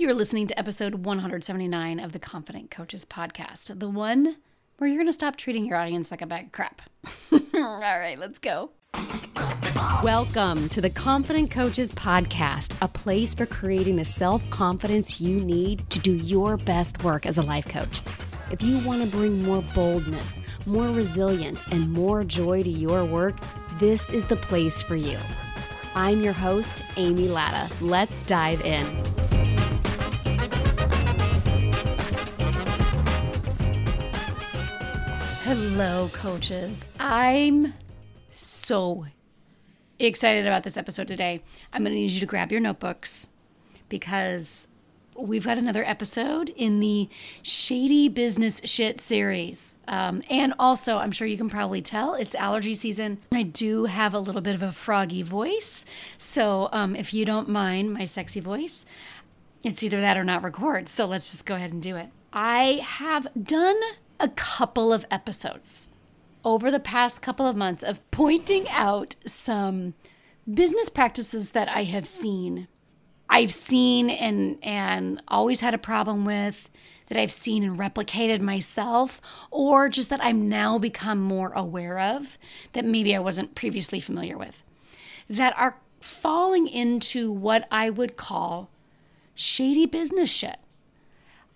You're listening to episode 179 of the Confident Coaches Podcast, the one where you're going to stop treating your audience like a bag of crap. All right, let's go. Welcome to the Confident Coaches Podcast, a place for creating the self confidence you need to do your best work as a life coach. If you want to bring more boldness, more resilience, and more joy to your work, this is the place for you. I'm your host, Amy Latta. Let's dive in. Hello, coaches. I'm so excited about this episode today. I'm going to need you to grab your notebooks because we've got another episode in the Shady Business Shit series. Um, and also, I'm sure you can probably tell it's allergy season. I do have a little bit of a froggy voice. So um, if you don't mind my sexy voice, it's either that or not record. So let's just go ahead and do it. I have done a couple of episodes over the past couple of months of pointing out some business practices that I have seen. I've seen and and always had a problem with that I've seen and replicated myself or just that I'm now become more aware of that maybe I wasn't previously familiar with that are falling into what I would call shady business shit.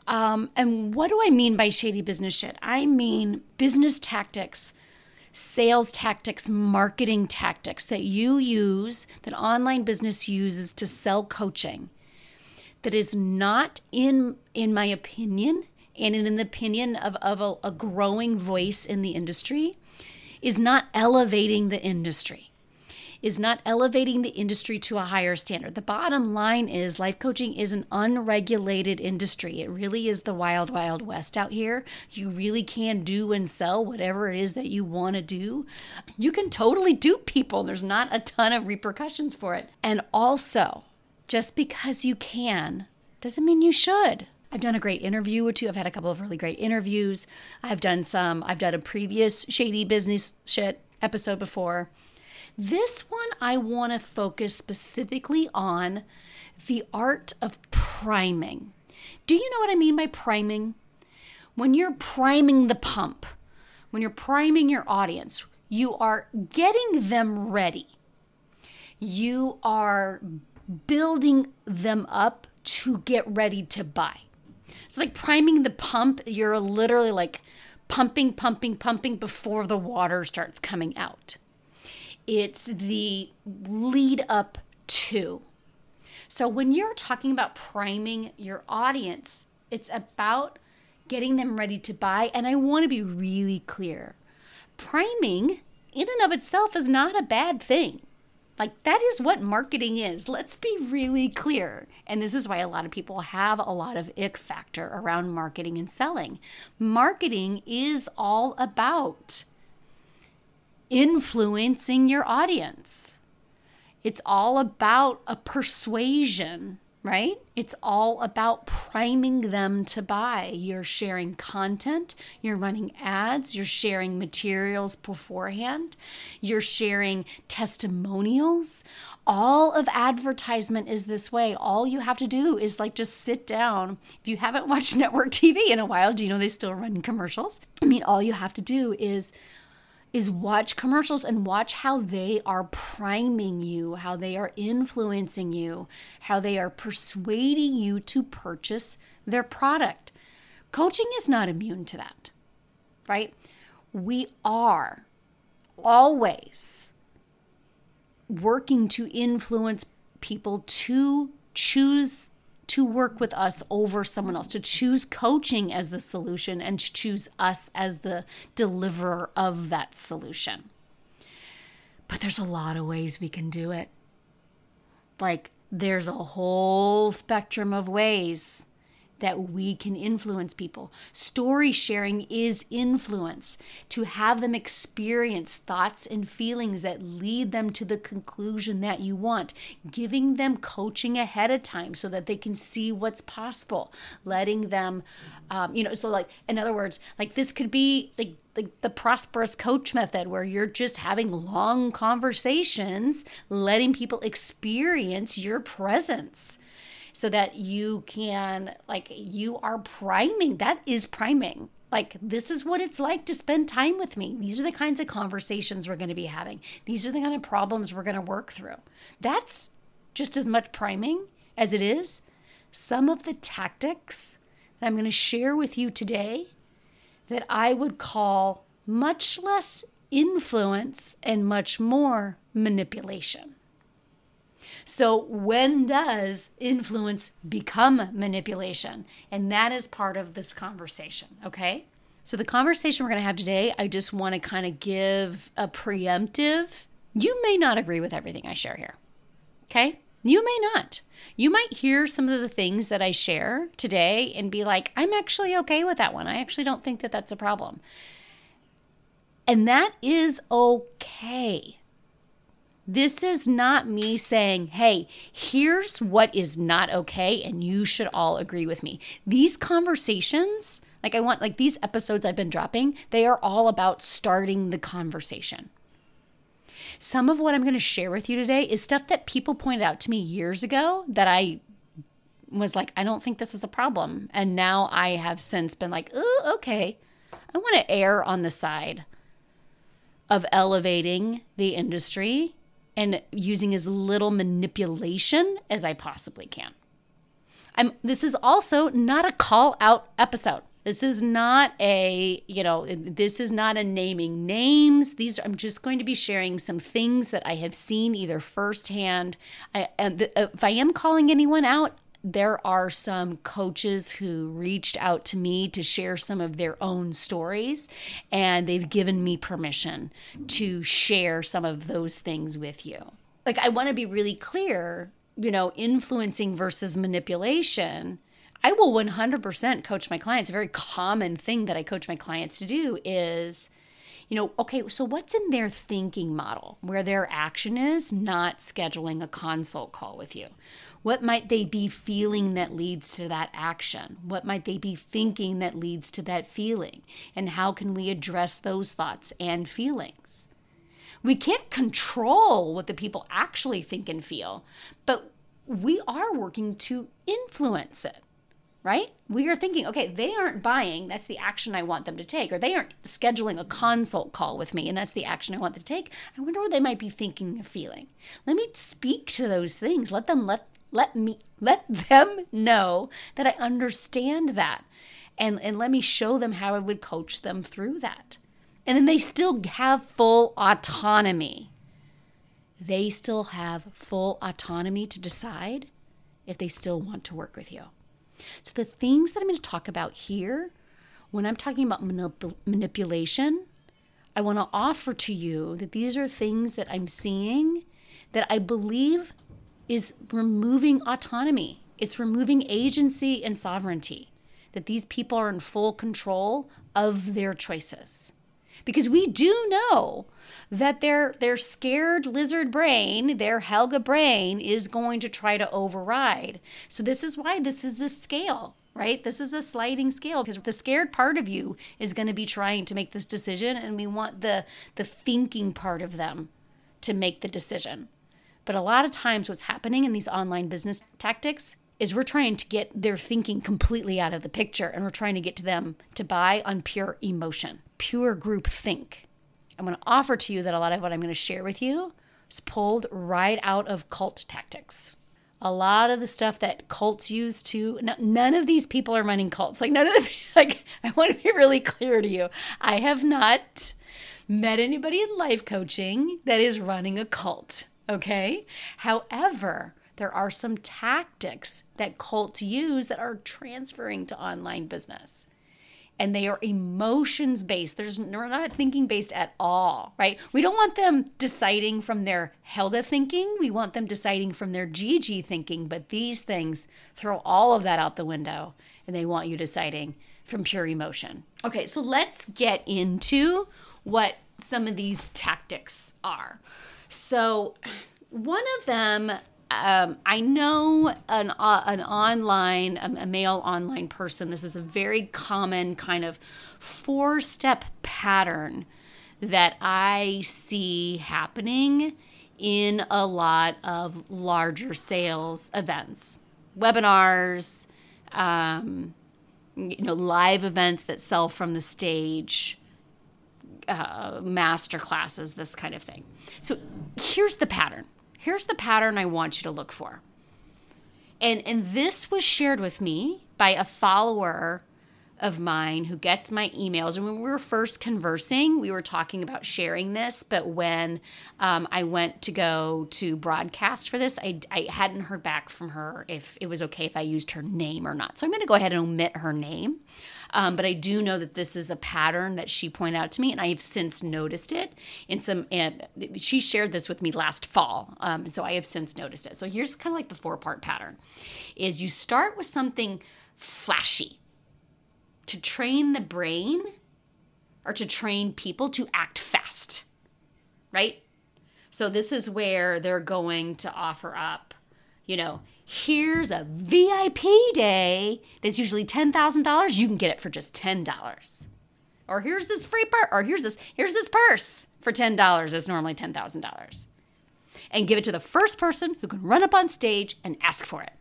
Um, and what do I mean by shady business shit? I mean business tactics, sales tactics, marketing tactics that you use, that online business uses to sell coaching, that is not in in my opinion, and in the opinion of, of a, a growing voice in the industry, is not elevating the industry is not elevating the industry to a higher standard. The bottom line is life coaching is an unregulated industry. It really is the wild, wild west out here. You really can do and sell whatever it is that you want to do. You can totally dupe people, there's not a ton of repercussions for it. And also, just because you can doesn't mean you should. I've done a great interview or two. I've had a couple of really great interviews. I've done some, I've done a previous shady business shit episode before. This one, I want to focus specifically on the art of priming. Do you know what I mean by priming? When you're priming the pump, when you're priming your audience, you are getting them ready. You are building them up to get ready to buy. So, like priming the pump, you're literally like pumping, pumping, pumping before the water starts coming out it's the lead up to. So when you're talking about priming your audience, it's about getting them ready to buy. And I want to be really clear priming in and of itself is not a bad thing. Like, that is what marketing is. Let's be really clear. And this is why a lot of people have a lot of ick factor around marketing and selling. Marketing is all about influencing your audience. It's all about a persuasion, right? It's all about priming them to buy. You're sharing content, you're running ads, you're sharing materials beforehand, you're sharing testimonials. All of advertisement is this way. All you have to do is like just sit down. If you haven't watched network TV in a while, do you know they still run commercials? I mean, all you have to do is is watch commercials and watch how they are priming you, how they are influencing you, how they are persuading you to purchase their product. Coaching is not immune to that, right? We are always working to influence people to choose to work with us over someone else, to choose coaching as the solution and to choose us as the deliverer of that solution. But there's a lot of ways we can do it. Like, there's a whole spectrum of ways that we can influence people. Story sharing is influence, to have them experience thoughts and feelings that lead them to the conclusion that you want, giving them coaching ahead of time so that they can see what's possible, letting them, um, you know, so like, in other words, like this could be like the, the prosperous coach method where you're just having long conversations letting people experience your presence so that you can, like, you are priming. That is priming. Like, this is what it's like to spend time with me. These are the kinds of conversations we're going to be having. These are the kind of problems we're going to work through. That's just as much priming as it is some of the tactics that I'm going to share with you today that I would call much less influence and much more manipulation. So, when does influence become manipulation? And that is part of this conversation, okay? So, the conversation we're going to have today, I just want to kind of give a preemptive. You may not agree with everything I share here, okay? You may not. You might hear some of the things that I share today and be like, I'm actually okay with that one. I actually don't think that that's a problem. And that is okay. This is not me saying, hey, here's what is not okay, and you should all agree with me. These conversations, like I want, like these episodes I've been dropping, they are all about starting the conversation. Some of what I'm going to share with you today is stuff that people pointed out to me years ago that I was like, I don't think this is a problem. And now I have since been like, oh, okay. I want to err on the side of elevating the industry and using as little manipulation as I possibly can. I'm this is also not a call out episode. This is not a, you know, this is not a naming names. These are, I'm just going to be sharing some things that I have seen either firsthand. I, and the, uh, if I am calling anyone out, there are some coaches who reached out to me to share some of their own stories, and they've given me permission to share some of those things with you. Like, I want to be really clear, you know, influencing versus manipulation. I will 100% coach my clients. A very common thing that I coach my clients to do is, you know, okay, so what's in their thinking model where their action is not scheduling a consult call with you? What might they be feeling that leads to that action? What might they be thinking that leads to that feeling? And how can we address those thoughts and feelings? We can't control what the people actually think and feel, but we are working to influence it right? We are thinking, okay, they aren't buying, that's the action I want them to take, or they aren't scheduling a consult call with me, and that's the action I want them to take. I wonder what they might be thinking or feeling. Let me speak to those things. Let them let let me let them know that I understand that. And, and let me show them how I would coach them through that. And then they still have full autonomy. They still have full autonomy to decide if they still want to work with you. So, the things that I'm going to talk about here, when I'm talking about manip- manipulation, I want to offer to you that these are things that I'm seeing that I believe is removing autonomy. It's removing agency and sovereignty, that these people are in full control of their choices. Because we do know that their their scared lizard brain, their Helga brain is going to try to override. So this is why this is a scale, right? This is a sliding scale because the scared part of you is going to be trying to make this decision and we want the the thinking part of them to make the decision. But a lot of times, what's happening in these online business tactics is we're trying to get their thinking completely out of the picture and we're trying to get to them to buy on pure emotion, pure group think. I'm going to offer to you that a lot of what I'm going to share with you is pulled right out of cult tactics. A lot of the stuff that cults use to none of these people are running cults. Like none of the like I want to be really clear to you. I have not met anybody in life coaching that is running a cult. Okay. However, there are some tactics that cults use that are transferring to online business. And they are emotions based. There's we're not thinking based at all, right? We don't want them deciding from their Helga thinking. We want them deciding from their Gigi thinking. But these things throw all of that out the window and they want you deciding from pure emotion. Okay, so let's get into what some of these tactics are. So, one of them, um, I know an, uh, an online, a, a male online person, this is a very common kind of four step pattern that I see happening in a lot of larger sales events. webinars, um, you know, live events that sell from the stage, uh, master classes, this kind of thing. So here's the pattern. Here's the pattern I want you to look for. And and this was shared with me by a follower of mine who gets my emails. And when we were first conversing, we were talking about sharing this. But when um, I went to go to broadcast for this, I, I hadn't heard back from her if it was okay if I used her name or not. So I'm going to go ahead and omit her name. Um, but I do know that this is a pattern that she pointed out to me, and I have since noticed it in some. And she shared this with me last fall, um, so I have since noticed it. So here's kind of like the four part pattern: is you start with something flashy to train the brain or to train people to act fast, right? So this is where they're going to offer up, you know, here's a VIP day that's usually $10,000, you can get it for just $10. Or here's this free purse, or here's this here's this purse for $10 that's normally $10,000. And give it to the first person who can run up on stage and ask for it.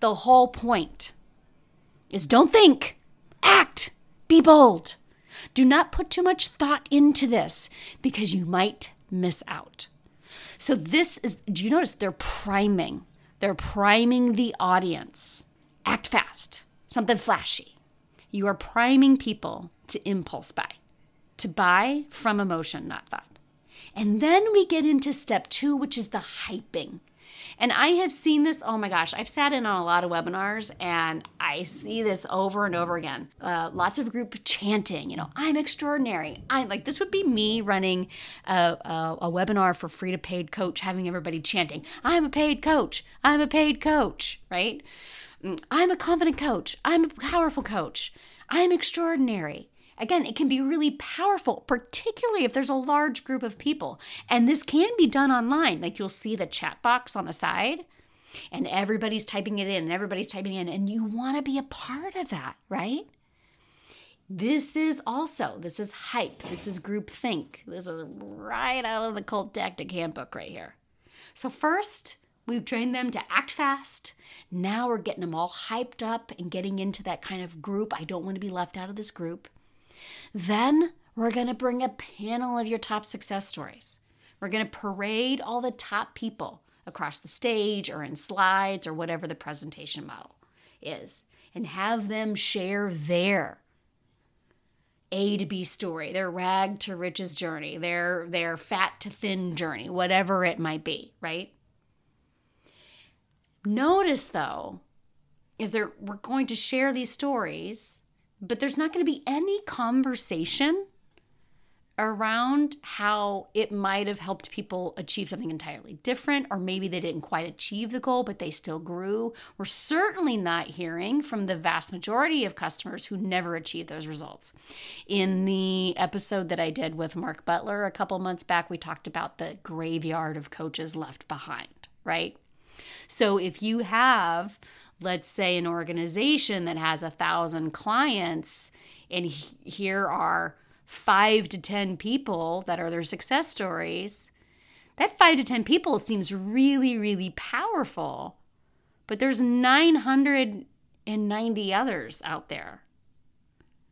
The whole point is don't think, act, be bold. Do not put too much thought into this because you might miss out. So, this is, do you notice they're priming? They're priming the audience. Act fast, something flashy. You are priming people to impulse buy, to buy from emotion, not thought. And then we get into step two, which is the hyping. And I have seen this, oh my gosh, I've sat in on a lot of webinars and I see this over and over again. Uh, lots of group chanting, you know, I'm extraordinary. I'm like, this would be me running a, a, a webinar for free to paid coach, having everybody chanting, I'm a paid coach, I'm a paid coach, right? Mm, I'm a confident coach, I'm a powerful coach, I'm extraordinary. Again, it can be really powerful, particularly if there's a large group of people. And this can be done online. Like you'll see the chat box on the side, and everybody's typing it in, and everybody's typing in, and you want to be a part of that, right? This is also, this is hype. This is group think. This is right out of the cult tactic handbook right here. So, first, we've trained them to act fast. Now we're getting them all hyped up and getting into that kind of group. I don't want to be left out of this group. Then we're going to bring a panel of your top success stories. We're going to parade all the top people across the stage or in slides or whatever the presentation model is and have them share their A to B story, their rag to riches journey, their their fat to thin journey, whatever it might be, right? Notice though, is there we're going to share these stories but there's not going to be any conversation around how it might have helped people achieve something entirely different, or maybe they didn't quite achieve the goal, but they still grew. We're certainly not hearing from the vast majority of customers who never achieved those results. In the episode that I did with Mark Butler a couple months back, we talked about the graveyard of coaches left behind, right? So if you have let's say an organization that has a thousand clients and here are five to ten people that are their success stories that five to ten people seems really really powerful but there's 990 others out there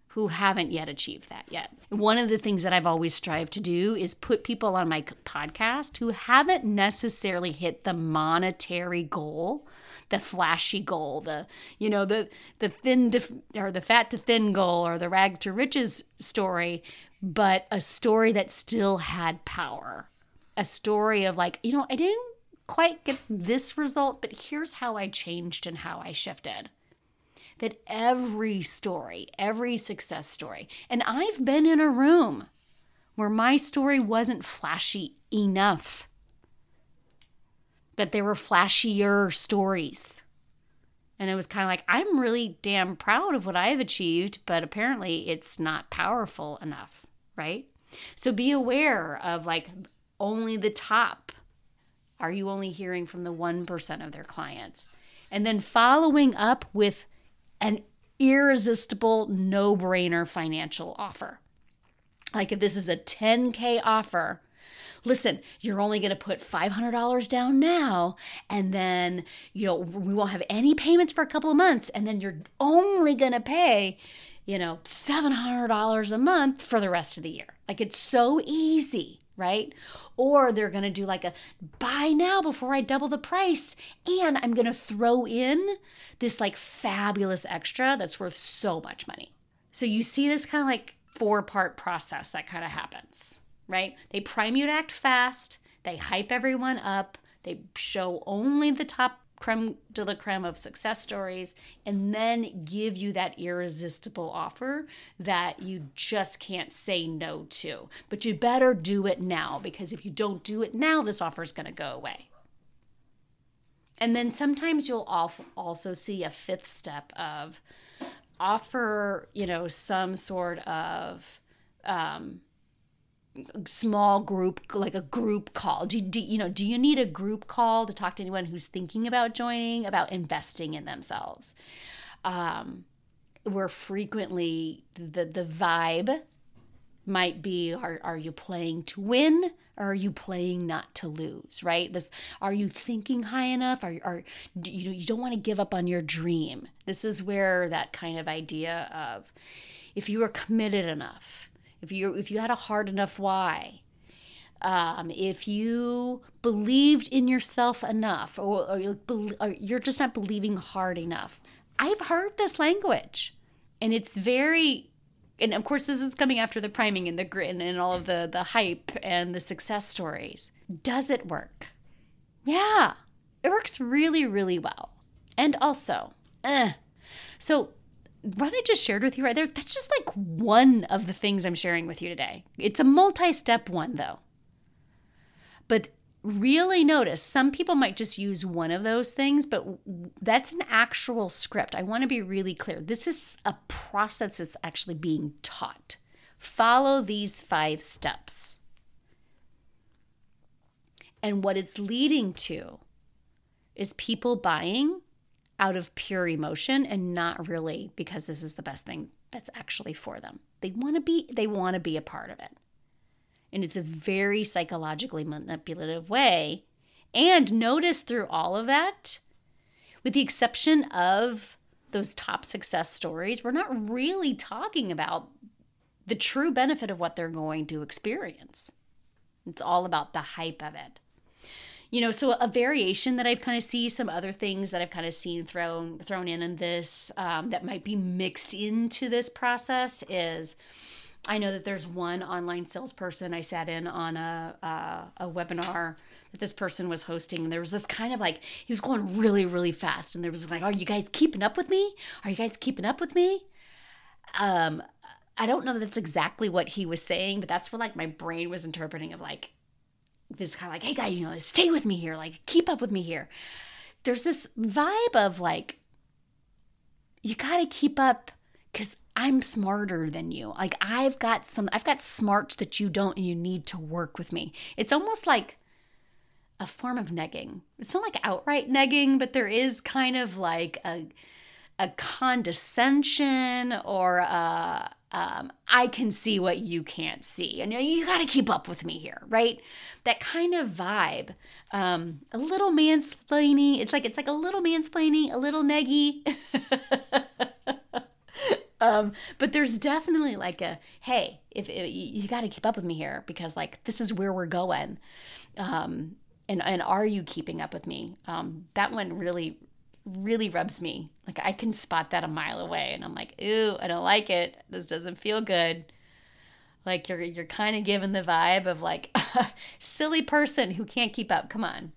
who haven't yet achieved that yet. One of the things that I've always strived to do is put people on my podcast who haven't necessarily hit the monetary goal the flashy goal, the you know the the thin to, or the fat to thin goal or the rags to riches story, but a story that still had power. A story of like, you know, I didn't quite get this result, but here's how I changed and how I shifted. That every story, every success story, and I've been in a room where my story wasn't flashy enough but they were flashier stories. And it was kind of like, I'm really damn proud of what I've achieved, but apparently it's not powerful enough, right? So be aware of like only the top. Are you only hearing from the 1% of their clients? And then following up with an irresistible, no brainer financial offer. Like if this is a 10K offer, listen, you're only going to put $500 down now, and then, you know, we won't have any payments for a couple of months, and then you're only going to pay, you know, $700 a month for the rest of the year. Like it's so easy right? Or they're going to do like a buy now before I double the price. And I'm going to throw in this like fabulous extra that's worth so much money. So you see this kind of like four part process that kind of happens, right? They prime you to act fast, they hype everyone up, they show only the top creme de la creme of success stories and then give you that irresistible offer that you just can't say no to. But you better do it now because if you don't do it now, this offer is going to go away. And then sometimes you'll also see a fifth step of offer, you know, some sort of um, small group like a group call. Do, do you know do you need a group call to talk to anyone who's thinking about joining about investing in themselves? Um where frequently the the vibe might be are, are you playing to win or are you playing not to lose right? This are you thinking high enough? Are, are you, you don't want to give up on your dream. This is where that kind of idea of if you are committed enough if you if you had a hard enough why, um, if you believed in yourself enough, or, or, you're, or you're just not believing hard enough. I've heard this language, and it's very and of course this is coming after the priming and the grit and all of the the hype and the success stories does it work yeah it works really really well and also eh. so what I just shared with you right there, that's just like one of the things I'm sharing with you today. It's a multi step one, though. But really notice some people might just use one of those things, but that's an actual script. I want to be really clear. This is a process that's actually being taught. Follow these five steps. And what it's leading to is people buying out of pure emotion and not really because this is the best thing that's actually for them. They want to be they want to be a part of it. And it's a very psychologically manipulative way. And notice through all of that, with the exception of those top success stories, we're not really talking about the true benefit of what they're going to experience. It's all about the hype of it you know so a variation that i've kind of see some other things that i've kind of seen thrown thrown in in this um, that might be mixed into this process is i know that there's one online salesperson i sat in on a, a, a webinar that this person was hosting and there was this kind of like he was going really really fast and there was like are you guys keeping up with me? Are you guys keeping up with me? Um i don't know that that's exactly what he was saying but that's what like my brain was interpreting of like this kind of like, hey, guy, you know, stay with me here, like, keep up with me here. There's this vibe of like, you got to keep up because I'm smarter than you. Like, I've got some, I've got smarts that you don't, and you need to work with me. It's almost like, a form of negging. It's not like outright negging, but there is kind of like a a condescension or a, um, I can see what you can't see. And you got to keep up with me here, right? That kind of vibe. Um, a little mansplaining. It's like it's like a little mansplaining, a little neggy. um, but there's definitely like a hey, if, if you got to keep up with me here because like this is where we're going. Um, and and are you keeping up with me? Um, that one really really rubs me. Like I can spot that a mile away and I'm like, "Ooh, I don't like it. This doesn't feel good." Like you're you're kind of given the vibe of like silly person who can't keep up. Come on.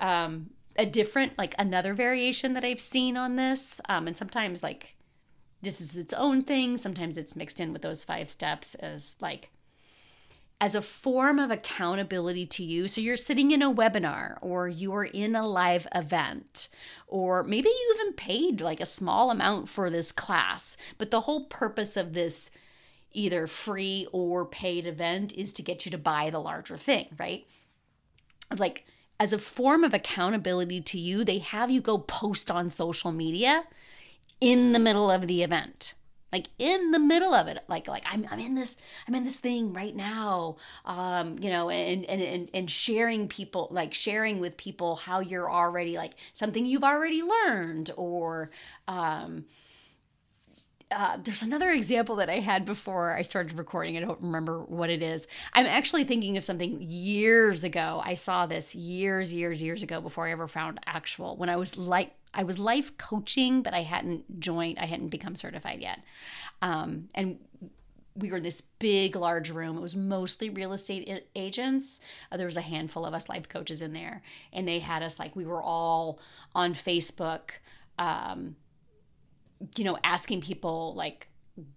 Um, a different like another variation that I've seen on this um, and sometimes like this is its own thing, sometimes it's mixed in with those five steps as like as a form of accountability to you. So you're sitting in a webinar or you're in a live event, or maybe you even paid like a small amount for this class. But the whole purpose of this either free or paid event is to get you to buy the larger thing, right? Like, as a form of accountability to you, they have you go post on social media in the middle of the event. Like in the middle of it like like i'm, I'm in this i'm in this thing right now um you know and, and and and sharing people like sharing with people how you're already like something you've already learned or um uh, there's another example that I had before I started recording. I don't remember what it is. I'm actually thinking of something years ago. I saw this years, years, years ago before I ever found actual. When I was like I was life coaching, but I hadn't joined, I hadn't become certified yet. Um, and we were in this big, large room. It was mostly real estate agents. Uh, there was a handful of us life coaches in there, and they had us like we were all on Facebook, um, you know, asking people like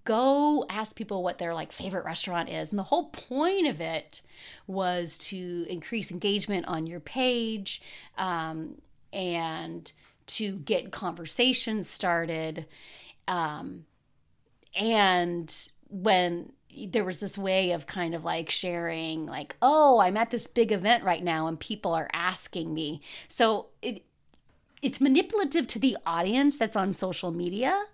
go ask people what their like favorite restaurant is and the whole point of it was to increase engagement on your page um, and to get conversations started. Um, and when there was this way of kind of like sharing, like, oh, I'm at this big event right now and people are asking me. So it, it's manipulative to the audience that's on social media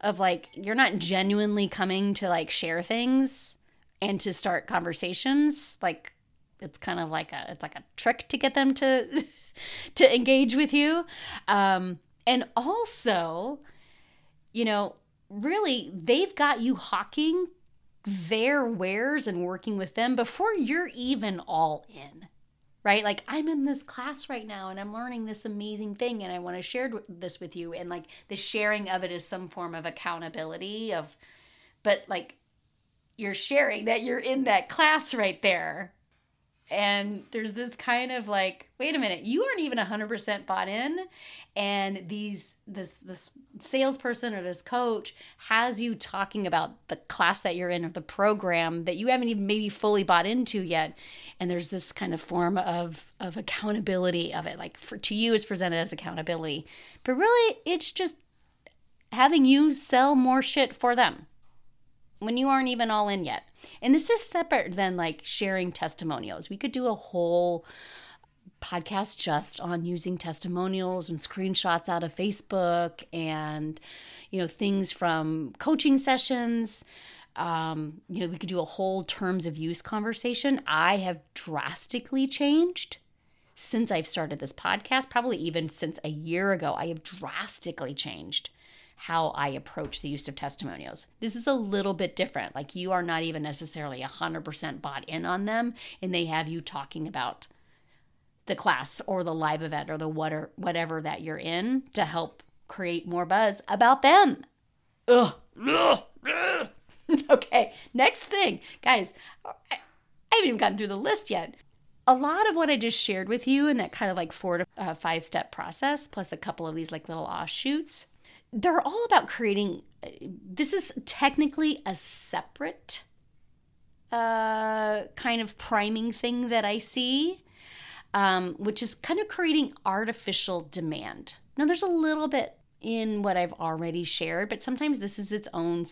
of like you're not genuinely coming to like share things and to start conversations like it's kind of like a it's like a trick to get them to to engage with you. Um, and also, you know, really, they've got you hawking their wares and working with them before you're even all in. Right? Like, I'm in this class right now and I'm learning this amazing thing and I want to share this with you. And like, the sharing of it is some form of accountability, of, but like, you're sharing that you're in that class right there and there's this kind of like wait a minute you aren't even 100% bought in. And these this this salesperson or this coach has you talking about the class that you're in or the program that you haven't even maybe fully bought into yet. And there's this kind of form of of accountability of it. Like for to you it's presented as accountability. But really it's just having you sell more shit for them when you aren't even all in yet. And this is separate than like sharing testimonials. We could do a whole podcast just on using testimonials and screenshots out of Facebook and you know things from coaching sessions. Um, you know, we could do a whole terms of use conversation. I have drastically changed since I've started this podcast, probably even since a year ago. I have drastically changed how I approach the use of testimonials. This is a little bit different. Like you are not even necessarily 100% bought in on them, and they have you talking about the class or the live event or the what whatever that you're in to help create more buzz about them. Ugh. Ugh. Ugh. okay, next thing. Guys, I haven't even gotten through the list yet. A lot of what I just shared with you in that kind of like four to uh, five step process, plus a couple of these like little offshoots, they're all about creating this is technically a separate uh, kind of priming thing that I see, um, which is kind of creating artificial demand. Now, there's a little bit in what I've already shared, but sometimes this is its own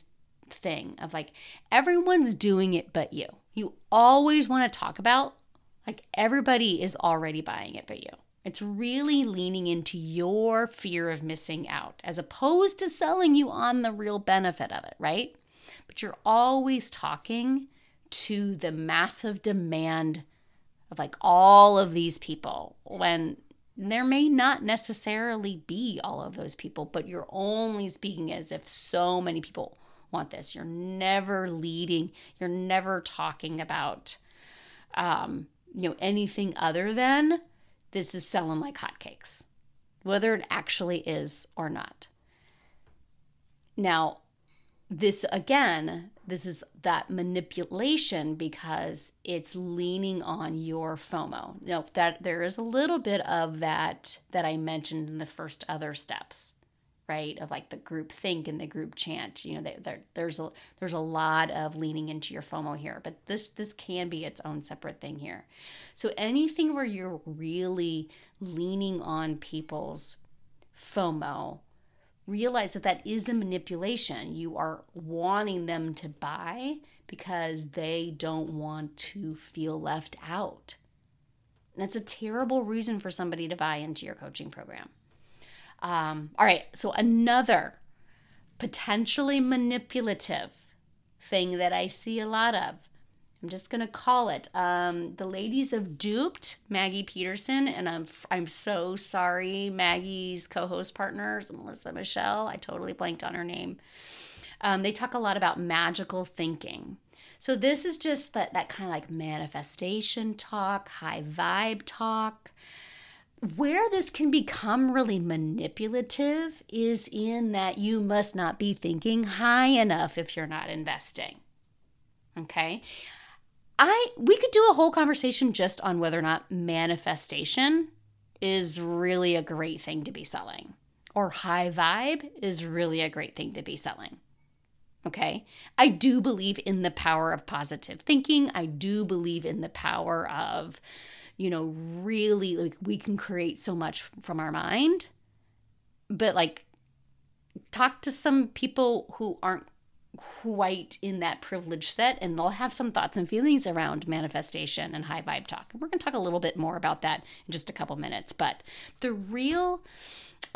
thing of like everyone's doing it but you. You always want to talk about like everybody is already buying it but you. It's really leaning into your fear of missing out as opposed to selling you on the real benefit of it, right? But you're always talking to the massive demand of like all of these people when there may not necessarily be all of those people, but you're only speaking as if so many people want this. You're never leading, you're never talking about um, you know anything other than this is selling like hotcakes, whether it actually is or not. Now, this again, this is that manipulation because it's leaning on your FOMO. Now, that there is a little bit of that that I mentioned in the first other steps right of like the group think and the group chant you know there's a there's a lot of leaning into your fomo here but this this can be its own separate thing here. So anything where you're really leaning on people's fomo realize that that is a manipulation. You are wanting them to buy because they don't want to feel left out. That's a terrible reason for somebody to buy into your coaching program um, all right, so another potentially manipulative thing that I see a lot of. I'm just gonna call it. Um, the ladies have duped Maggie Peterson, and I'm I'm so sorry, Maggie's co-host partners, Melissa Michelle. I totally blanked on her name. Um, they talk a lot about magical thinking. So this is just that that kind of like manifestation talk, high vibe talk. Where this can become really manipulative is in that you must not be thinking high enough if you're not investing. Okay? I we could do a whole conversation just on whether or not manifestation is really a great thing to be selling or high vibe is really a great thing to be selling. Okay. I do believe in the power of positive thinking. I do believe in the power of, you know, really like we can create so much from our mind. But like, talk to some people who aren't quite in that privileged set and they'll have some thoughts and feelings around manifestation and high vibe talk. And we're going to talk a little bit more about that in just a couple minutes. But the real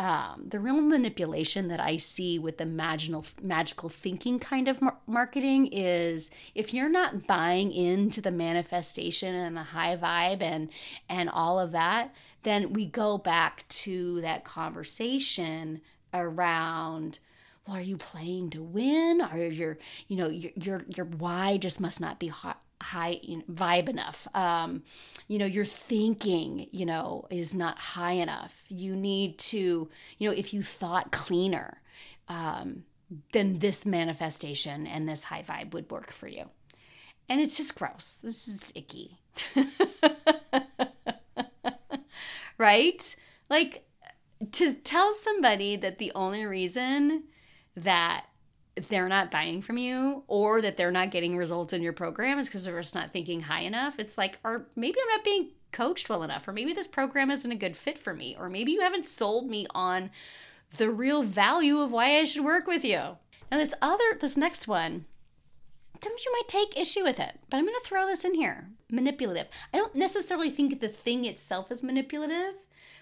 um, the real manipulation that I see with the magical magical thinking kind of mar- marketing is if you're not buying into the manifestation and the high vibe and and all of that, then we go back to that conversation around well, are you playing to win? Or your, you know, your your why just must not be hot high you know, vibe enough. Um, you know, your thinking, you know, is not high enough. You need to, you know, if you thought cleaner, um, then this manifestation and this high vibe would work for you. And it's just gross. This is icky. right? Like to tell somebody that the only reason that they're not buying from you or that they're not getting results in your program is because they're just not thinking high enough. It's like, or maybe I'm not being coached well enough, or maybe this program isn't a good fit for me, or maybe you haven't sold me on the real value of why I should work with you. Now, this other, this next one, sometimes you might take issue with it, but I'm going to throw this in here manipulative. I don't necessarily think the thing itself is manipulative,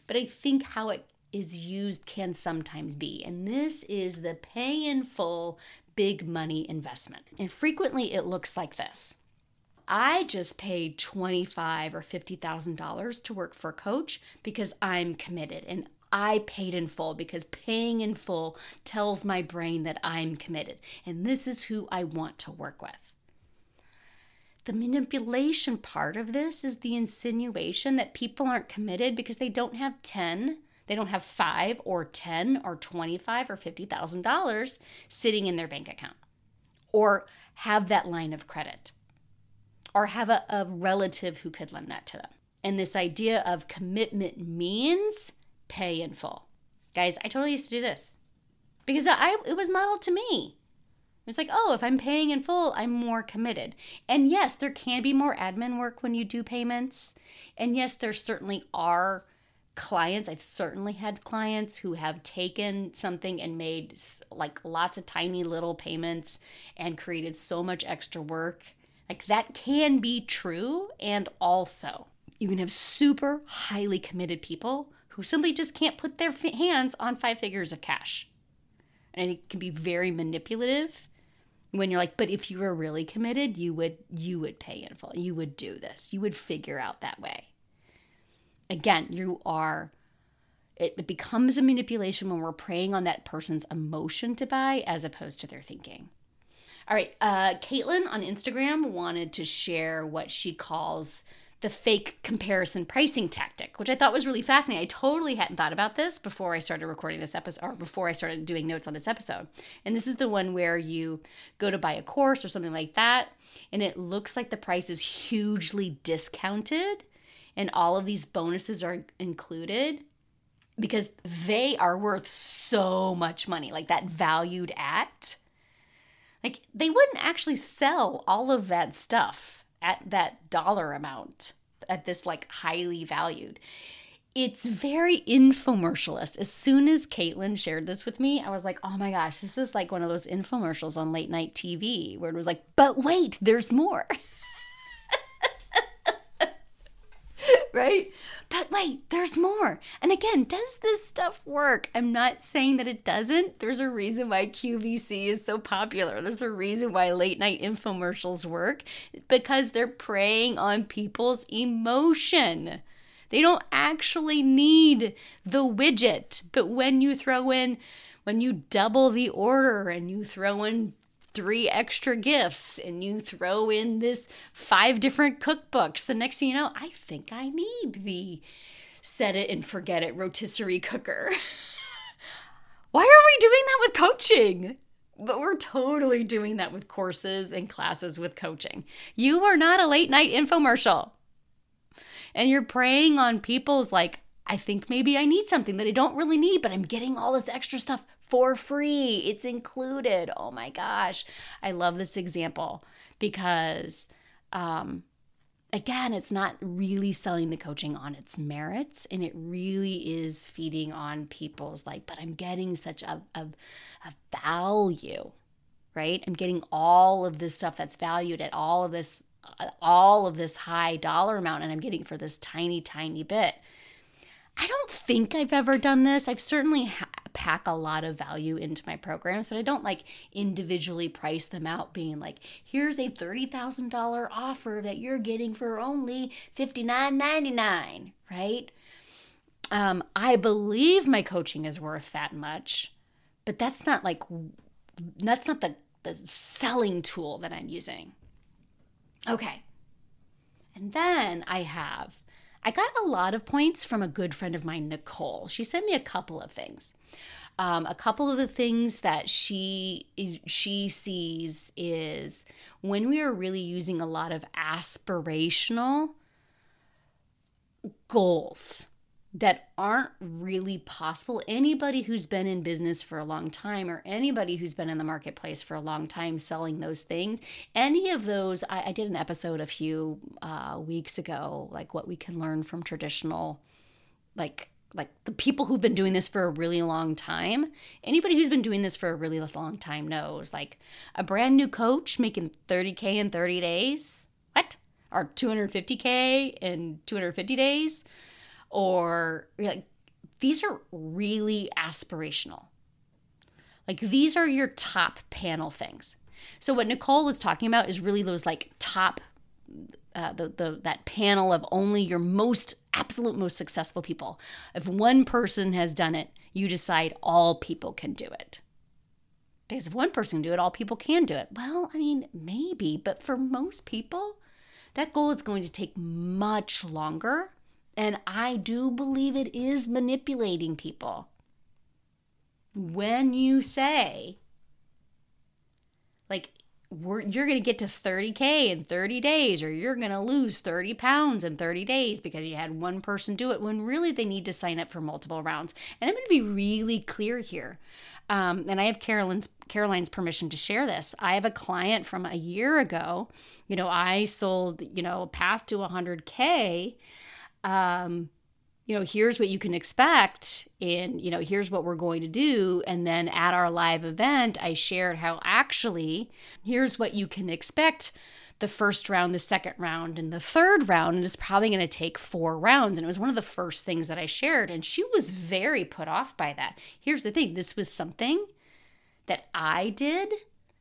but I think how it is used can sometimes be. And this is the pay in full big money investment. And frequently it looks like this. I just paid twenty-five or fifty thousand dollars to work for a coach because I'm committed and I paid in full because paying in full tells my brain that I'm committed and this is who I want to work with. The manipulation part of this is the insinuation that people aren't committed because they don't have 10 they don't have five or 10 or 25 or $50,000 sitting in their bank account or have that line of credit or have a, a relative who could lend that to them. And this idea of commitment means pay in full. Guys, I totally used to do this because I it was modeled to me. It's like, oh, if I'm paying in full, I'm more committed. And yes, there can be more admin work when you do payments. And yes, there certainly are clients. I've certainly had clients who have taken something and made like lots of tiny little payments and created so much extra work. Like that can be true and also you can have super highly committed people who simply just can't put their hands on five figures of cash. And it can be very manipulative when you're like but if you were really committed you would you would pay in full. You would do this. You would figure out that way again, you are, it becomes a manipulation when we're preying on that person's emotion to buy as opposed to their thinking. All right, uh, Caitlin on Instagram wanted to share what she calls the fake comparison pricing tactic, which I thought was really fascinating. I totally hadn't thought about this before I started recording this episode or before I started doing notes on this episode. And this is the one where you go to buy a course or something like that, and it looks like the price is hugely discounted and all of these bonuses are included because they are worth so much money, like that valued at. Like they wouldn't actually sell all of that stuff at that dollar amount at this like highly valued. It's very infomercialist. As soon as Caitlin shared this with me, I was like, oh my gosh, this is like one of those infomercials on late night TV where it was like, but wait, there's more. right? But wait, there's more. And again, does this stuff work? I'm not saying that it doesn't. There's a reason why QVC is so popular. There's a reason why late night infomercials work because they're preying on people's emotion. They don't actually need the widget, but when you throw in when you double the order and you throw in three extra gifts and you throw in this five different cookbooks, the next thing you know, I think I need the set it and forget it rotisserie cooker. Why are we doing that with coaching? But we're totally doing that with courses and classes with coaching. You are not a late night infomercial. And you're preying on people's like, I think maybe I need something that I don't really need, but I'm getting all this extra stuff for free. It's included. Oh my gosh. I love this example because, um, again, it's not really selling the coaching on its merits and it really is feeding on people's like, but I'm getting such a, a, a value, right? I'm getting all of this stuff that's valued at all of this all of this high dollar amount and I'm getting for this tiny tiny bit. I don't think I've ever done this. I've certainly pack a lot of value into my programs, but I don't like individually price them out being like, here's a $30,000 offer that you're getting for only $59.99, right? Um, I believe my coaching is worth that much, but that's not like, that's not the, the selling tool that I'm using. Okay. And then I have I got a lot of points from a good friend of mine, Nicole. She sent me a couple of things. Um, a couple of the things that she she sees is when we are really using a lot of aspirational goals that aren't really possible. Anybody who's been in business for a long time or anybody who's been in the marketplace for a long time selling those things, any of those, I, I did an episode a few uh, weeks ago, like what we can learn from traditional, like like the people who've been doing this for a really long time. Anybody who's been doing this for a really long time knows like a brand new coach making 30k in 30 days? What? Or 250k in 250 days or like these are really aspirational. Like these are your top panel things. So what Nicole was talking about is really those like top uh, the, the that panel of only your most absolute most successful people. If one person has done it, you decide all people can do it. Because if one person can do it, all people can do it. Well, I mean, maybe, but for most people, that goal is going to take much longer and I do believe it is manipulating people. When you say, like, you're going to get to 30K in 30 days, or you're going to lose 30 pounds in 30 days because you had one person do it, when really they need to sign up for multiple rounds. And I'm going to be really clear here. Um, and I have Caroline's Caroline's permission to share this. I have a client from a year ago. You know, I sold, you know, Path to 100K um, you know, here's what you can expect, and, you know, here's what we're going to do. And then at our live event, I shared how actually, here's what you can expect the first round, the second round, and the third round. And it's probably going to take four rounds. And it was one of the first things that I shared. And she was very put off by that. Here's the thing this was something that I did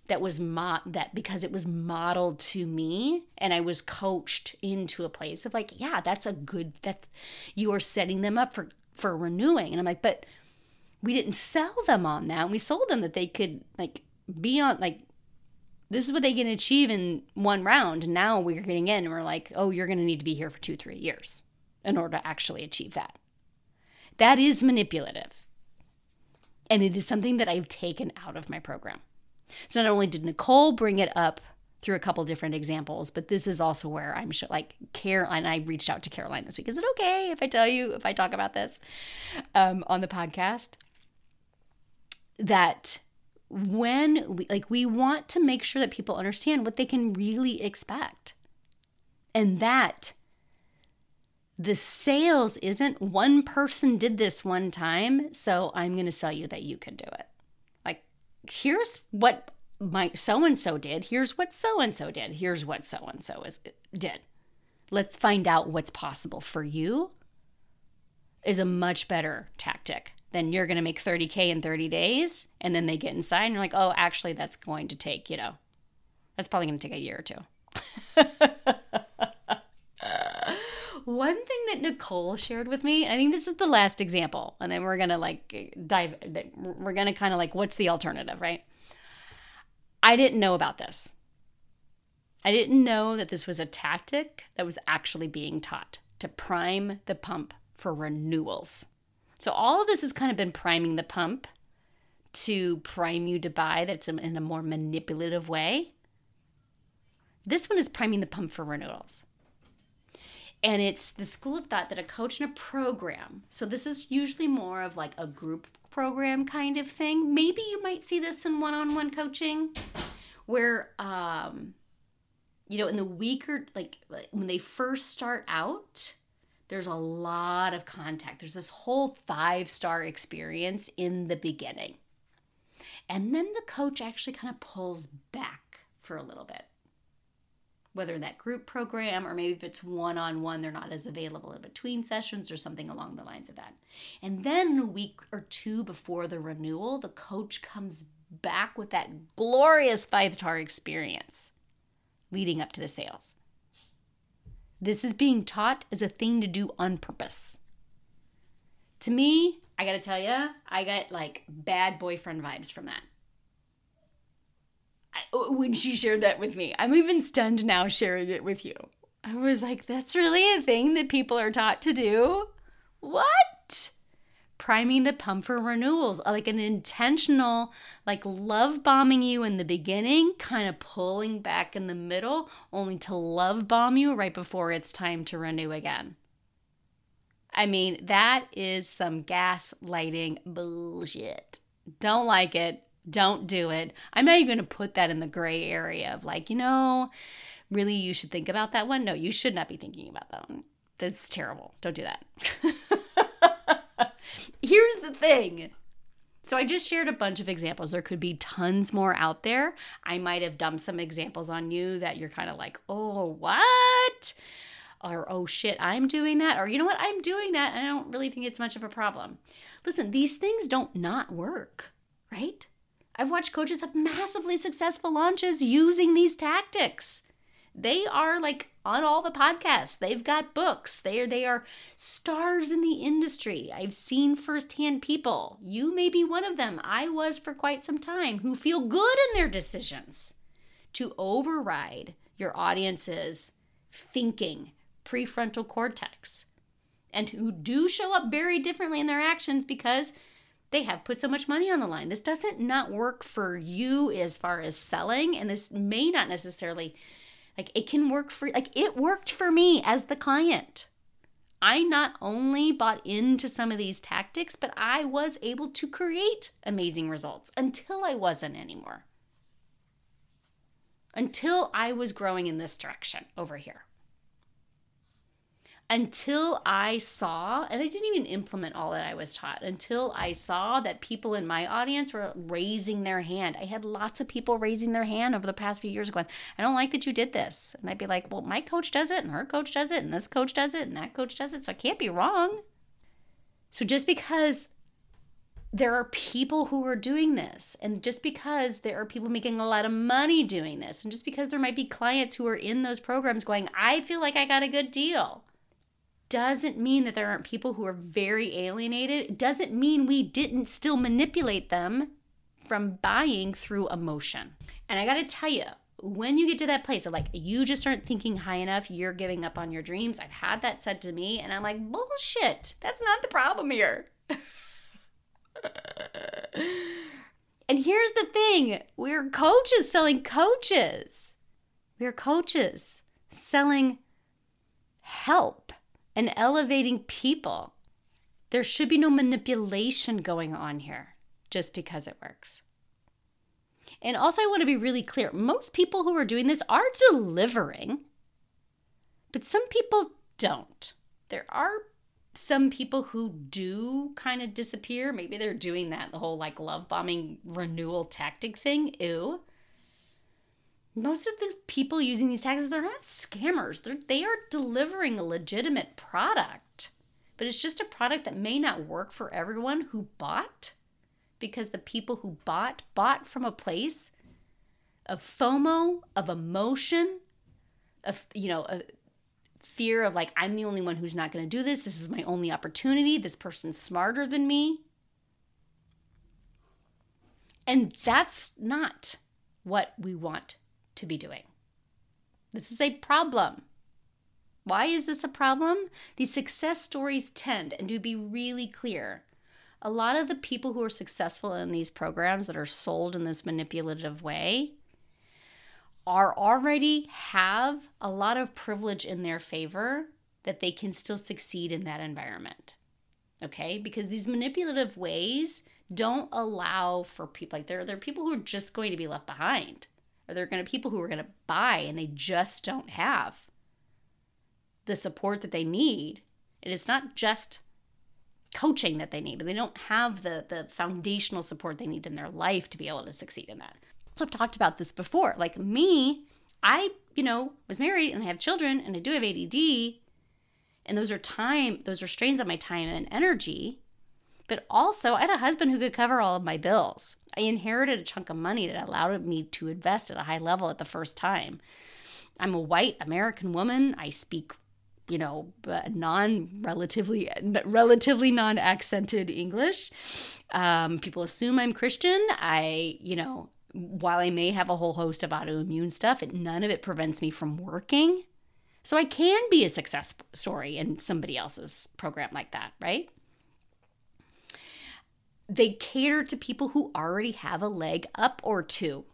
that was mo- that because it was modeled to me and I was coached into a place of like, yeah, that's a good that's you are setting them up for for renewing. And I'm like, but we didn't sell them on that. We sold them that they could like be on like this is what they can achieve in one round. And now we're getting in and we're like, oh, you're gonna need to be here for two, three years in order to actually achieve that. That is manipulative. And it is something that I've taken out of my program. So not only did Nicole bring it up through a couple different examples, but this is also where I'm sure, like Caroline, I reached out to Caroline this week. Is it okay if I tell you, if I talk about this um, on the podcast? That when we, like, we want to make sure that people understand what they can really expect. And that the sales isn't one person did this one time, so I'm going to sell you that you can do it here's what my so and so did. Here's what so and so did. Here's what so and so is did. let's find out what's possible for you is a much better tactic than you're going to make 30K in 30 days. And then they get inside and you're like, oh, actually, that's going to take, you know, that's probably going to take a year or two. One thing that Nicole shared with me, I think this is the last example, and then we're to like dive, we're to kind of like, what's the alternative, right? I didn't know about this. I didn't know that this was a tactic that was actually being taught to prime the pump for renewals. So all of this has kind of been priming the pump to prime you to buy that's in a more manipulative way. This one is priming the pump for renewals. And it's the school of thought that a coach in a program, so this is usually more of like a group program kind of thing. Maybe you might see this in one on one coaching where, um, you know, in the week or like when they first start out, there's a lot of contact. There's this whole five star experience in the beginning. And then the coach actually kind of pulls back for a little bit. Whether in that group program or maybe if it's one on one, they're not as available in between sessions or something along the lines of that. And then a week or two before the renewal, the coach comes back with that glorious five star experience leading up to the sales. This is being taught as a thing to do on purpose. To me, I gotta tell you, I got like bad boyfriend vibes from that. When she shared that with me, I'm even stunned now sharing it with you. I was like, that's really a thing that people are taught to do? What? priming the pump for renewals, uh, like an intentional, like love bombing you in the beginning, kind of pulling back in the middle, only to love bomb you right before it's time to renew again. I mean, that is some gaslighting bullshit. Don't like it. Don't do it. I'm not even going to put that in the gray area of like, you know, really you should think about that one. No, you should not be thinking about that one. That's terrible. Don't do that. Here's the thing. So I just shared a bunch of examples. There could be tons more out there. I might have dumped some examples on you that you're kind of like, oh, what? Or, oh shit, I'm doing that. Or, you know what, I'm doing that. And I don't really think it's much of a problem. Listen, these things don't not work, right? I've watched coaches have massively successful launches using these tactics they are like on all the podcasts. They've got books. They are they are stars in the industry. I've seen firsthand people. You may be one of them. I was for quite some time who feel good in their decisions to override your audience's thinking prefrontal cortex and who do show up very differently in their actions because they have put so much money on the line. This doesn't not work for you as far as selling and this may not necessarily like it can work for like it worked for me as the client. I not only bought into some of these tactics, but I was able to create amazing results until I wasn't anymore. Until I was growing in this direction over here until I saw, and I didn't even implement all that I was taught, until I saw that people in my audience were raising their hand. I had lots of people raising their hand over the past few years going, I don't like that you did this. And I'd be like, well, my coach does it, and her coach does it, and this coach does it, and that coach does it. So I can't be wrong. So just because there are people who are doing this, and just because there are people making a lot of money doing this, and just because there might be clients who are in those programs going, I feel like I got a good deal doesn't mean that there aren't people who are very alienated. It doesn't mean we didn't still manipulate them from buying through emotion. And I got to tell you, when you get to that place of like you just aren't thinking high enough, you're giving up on your dreams. I've had that said to me, and I'm like, bullshit. That's not the problem here. and here's the thing we're coaches selling coaches. We're coaches selling help and elevating people. There should be no manipulation going on here just because it works. And also, I want to be really clear most people who are doing this are delivering, but some people don't. There are some people who do kind of disappear. Maybe they're doing that, the whole like love bombing renewal tactic thing. Ew. Most of the people using these taxes, they're not scammers. They're, they are delivering a legitimate product, but it's just a product that may not work for everyone who bought because the people who bought bought from a place of FOMO, of emotion, of, you know, a fear of like, I'm the only one who's not going to do this. This is my only opportunity. This person's smarter than me. And that's not what we want to be doing. This is a problem. Why is this a problem? These success stories tend, and to be really clear, a lot of the people who are successful in these programs that are sold in this manipulative way are already have a lot of privilege in their favor that they can still succeed in that environment. Okay? Because these manipulative ways don't allow for people like there, there are people who are just going to be left behind. Or there are going to be people who are going to buy and they just don't have the support that they need. And it's not just coaching that they need, but they don't have the the foundational support they need in their life to be able to succeed in that. So I've talked about this before. Like me, I, you know, was married and I have children and I do have ADD. And those are time, those are strains on my time and energy. But also, I had a husband who could cover all of my bills. I inherited a chunk of money that allowed me to invest at a high level at the first time. I'm a white American woman. I speak, you know, non relatively relatively non accented English. Um, people assume I'm Christian. I, you know, while I may have a whole host of autoimmune stuff, it, none of it prevents me from working. So I can be a success story in somebody else's program like that, right? They cater to people who already have a leg up or two.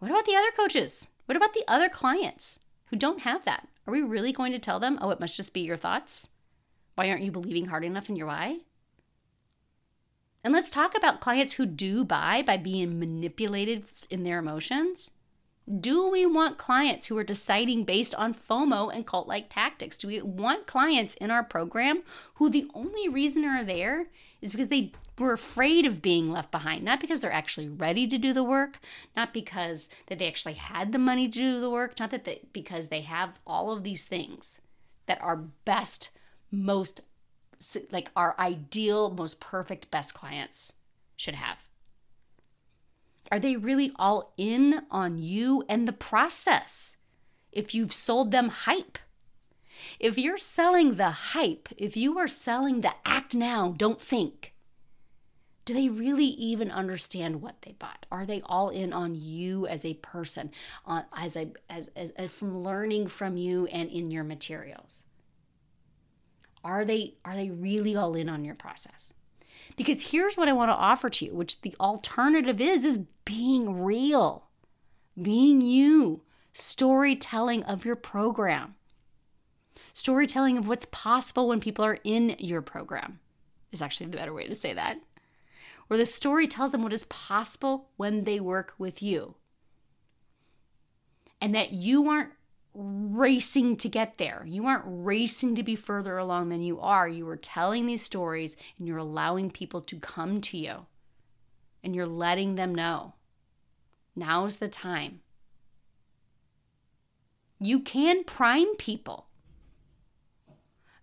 What about the other coaches? What about the other clients who don't have that? Are we really going to tell them, oh, it must just be your thoughts? Why aren't you believing hard enough in your why? And let's talk about clients who do buy by being manipulated in their emotions. Do we want clients who are deciding based on FOMO and cult like tactics? Do we want clients in our program who the only reason are there is because they were afraid of being left behind, not because they're actually ready to do the work, not because that they actually had the money to do the work, not that they, because they have all of these things that are best, most like our ideal, most perfect, best clients should have? Are they really all in on you and the process? If you've sold them hype, if you're selling the hype, if you are selling the act now, don't think, do they really even understand what they bought? Are they all in on you as a person, uh, as a as, as, as from learning from you and in your materials? Are they are they really all in on your process? Because here's what I want to offer to you, which the alternative is is being real. Being you, storytelling of your program. Storytelling of what's possible when people are in your program is actually the better way to say that. Where the story tells them what is possible when they work with you. And that you aren't racing to get there. You aren't racing to be further along than you are. You are telling these stories and you're allowing people to come to you and you're letting them know now's the time. You can prime people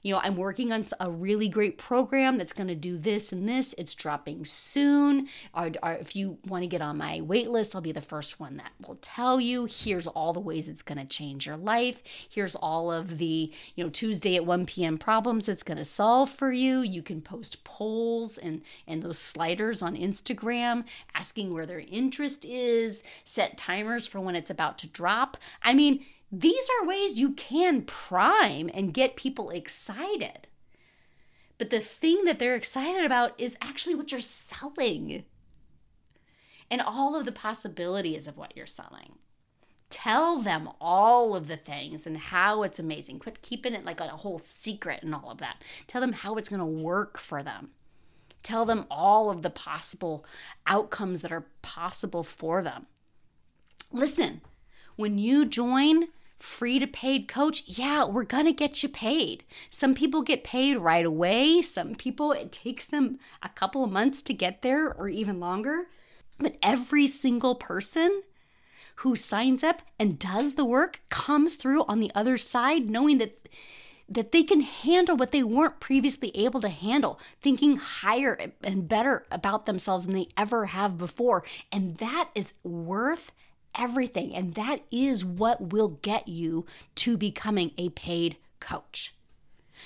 you know, I'm working on a really great program that's going to do this and this. It's dropping soon. Or, or if you want to get on my wait list, I'll be the first one that will tell you. Here's all the ways it's going to change your life. Here's all of the, you know, Tuesday at 1 p.m. problems it's going to solve for you. You can post polls and, and those sliders on Instagram asking where their interest is, set timers for when it's about to drop. I mean, these are ways you can prime and get people excited. But the thing that they're excited about is actually what you're selling and all of the possibilities of what you're selling. Tell them all of the things and how it's amazing. Quit keeping it like a whole secret and all of that. Tell them how it's going to work for them. Tell them all of the possible outcomes that are possible for them. Listen, when you join, free to paid coach, yeah, we're going to get you paid. Some people get paid right away. Some people, it takes them a couple of months to get there or even longer. But every single person who signs up and does the work comes through on the other side knowing that that they can handle what they weren't previously able to handle, thinking higher and better about themselves than they ever have before. And that is worth everything. And that is what will get you to becoming a paid coach.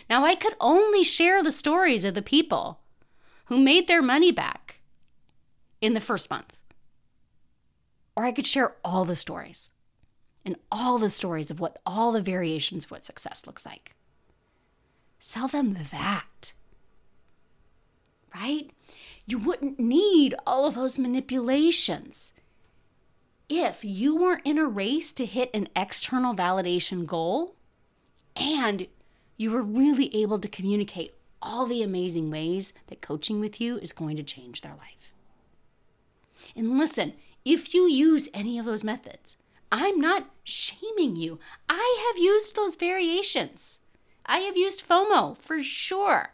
Now, I could only share the stories of the people who made their money back in the first month. Or I could share all the stories and all the stories of what all the variations of what success looks like. Sell them that. Right? You wouldn't need all of those manipulations if you weren't in a race to hit an external validation goal and you were really able to communicate all the amazing ways that coaching with you is going to change their life. And listen, if you use any of those methods, I'm not shaming you. I have used those variations. I have used FOMO for sure.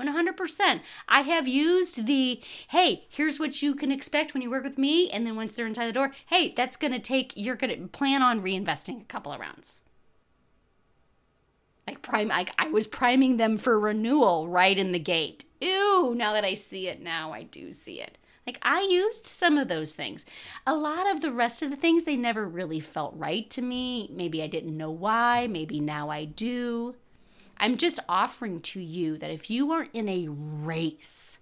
100%. I have used the, hey, here's what you can expect when you work with me. And then once they're inside the door, hey, that's going to take, you're going to plan on reinvesting a couple of rounds. Like prime, like I was priming them for renewal right in the gate. Ew, now that I see it now, I do see it. Like I used some of those things. A lot of the rest of the things, they never really felt right to me. Maybe I didn't know why. Maybe now I do. I'm just offering to you that if you are in a race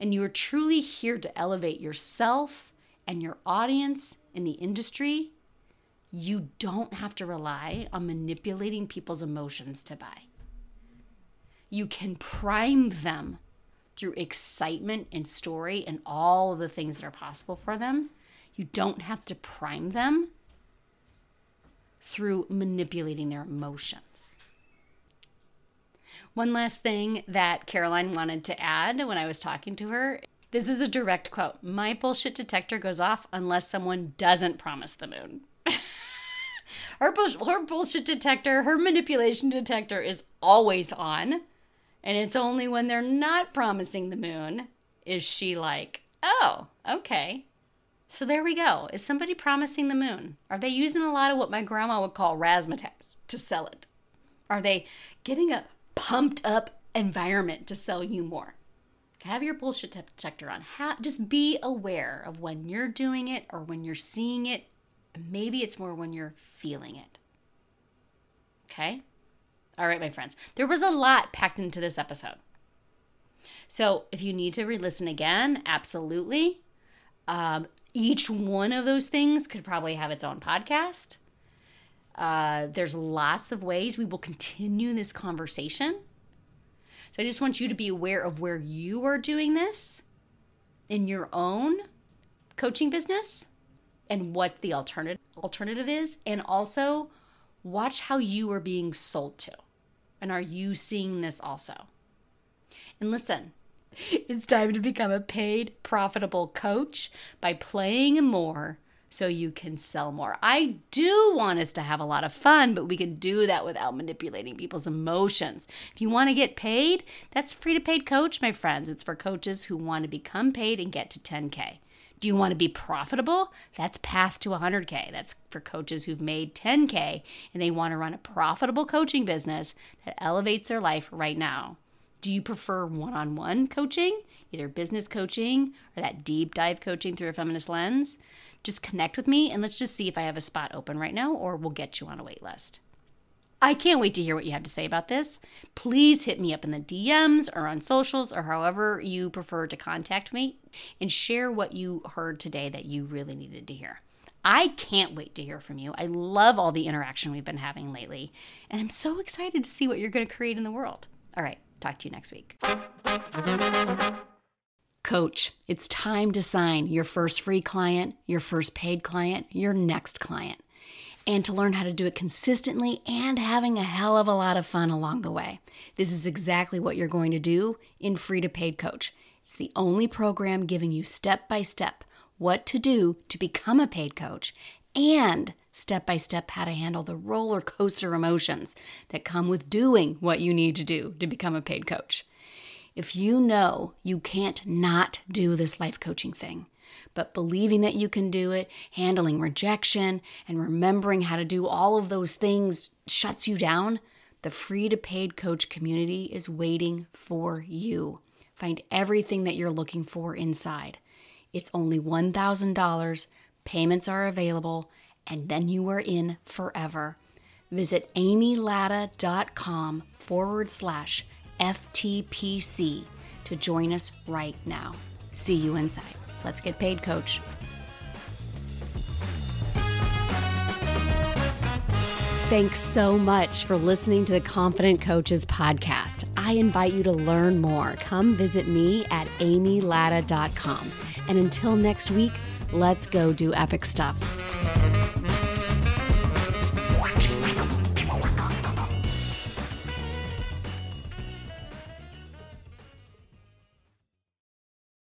and you are truly here to elevate yourself and your audience in the industry, you don't have to rely on manipulating people's emotions to buy. You can prime them through excitement and story and all of the things that are possible for them. You don't have to prime them through manipulating their emotions. One last thing that Caroline wanted to add when I was talking to her this is a direct quote My bullshit detector goes off unless someone doesn't promise the moon. her, her bullshit detector, her manipulation detector is always on. And it's only when they're not promising the moon is she like, oh, okay. So there we go. Is somebody promising the moon? Are they using a lot of what my grandma would call razzmatazz to sell it? Are they getting a pumped up environment to sell you more. Have your bullshit detector on. Ha- just be aware of when you're doing it or when you're seeing it. Maybe it's more when you're feeling it. Okay? All right, my friends. There was a lot packed into this episode. So if you need to re listen again, absolutely. Um, each one of those things could probably have its own podcast. Uh, there's lots of ways we will continue this conversation. So I just want you to be aware of where you are doing this in your own coaching business and what the alternative alternative is and also watch how you are being sold to. And are you seeing this also? And listen, it's time to become a paid profitable coach by playing more so you can sell more. I do want us to have a lot of fun, but we can do that without manipulating people's emotions. If you want to get paid, that's free to paid coach, my friends. It's for coaches who want to become paid and get to 10K. Do you want to be profitable? That's path to 100K. That's for coaches who've made 10K and they want to run a profitable coaching business that elevates their life right now. Do you prefer one on one coaching, either business coaching or that deep dive coaching through a feminist lens? Just connect with me and let's just see if I have a spot open right now or we'll get you on a wait list. I can't wait to hear what you have to say about this. Please hit me up in the DMs or on socials or however you prefer to contact me and share what you heard today that you really needed to hear. I can't wait to hear from you. I love all the interaction we've been having lately, and I'm so excited to see what you're going to create in the world. All right, talk to you next week. Coach, it's time to sign your first free client, your first paid client, your next client, and to learn how to do it consistently and having a hell of a lot of fun along the way. This is exactly what you're going to do in Free to Paid Coach. It's the only program giving you step by step what to do to become a paid coach and step by step how to handle the roller coaster emotions that come with doing what you need to do to become a paid coach. If you know you can't not do this life coaching thing, But believing that you can do it, handling rejection, and remembering how to do all of those things shuts you down, the free to paid coach community is waiting for you. Find everything that you're looking for inside. It's only $1,000, payments are available, and then you are in forever. Visit amylatta.com forward slash FTPC to join us right now. See you inside. Let's get paid, coach. Thanks so much for listening to the Confident Coaches podcast. I invite you to learn more. Come visit me at amylatta.com. And until next week, let's go do epic stuff.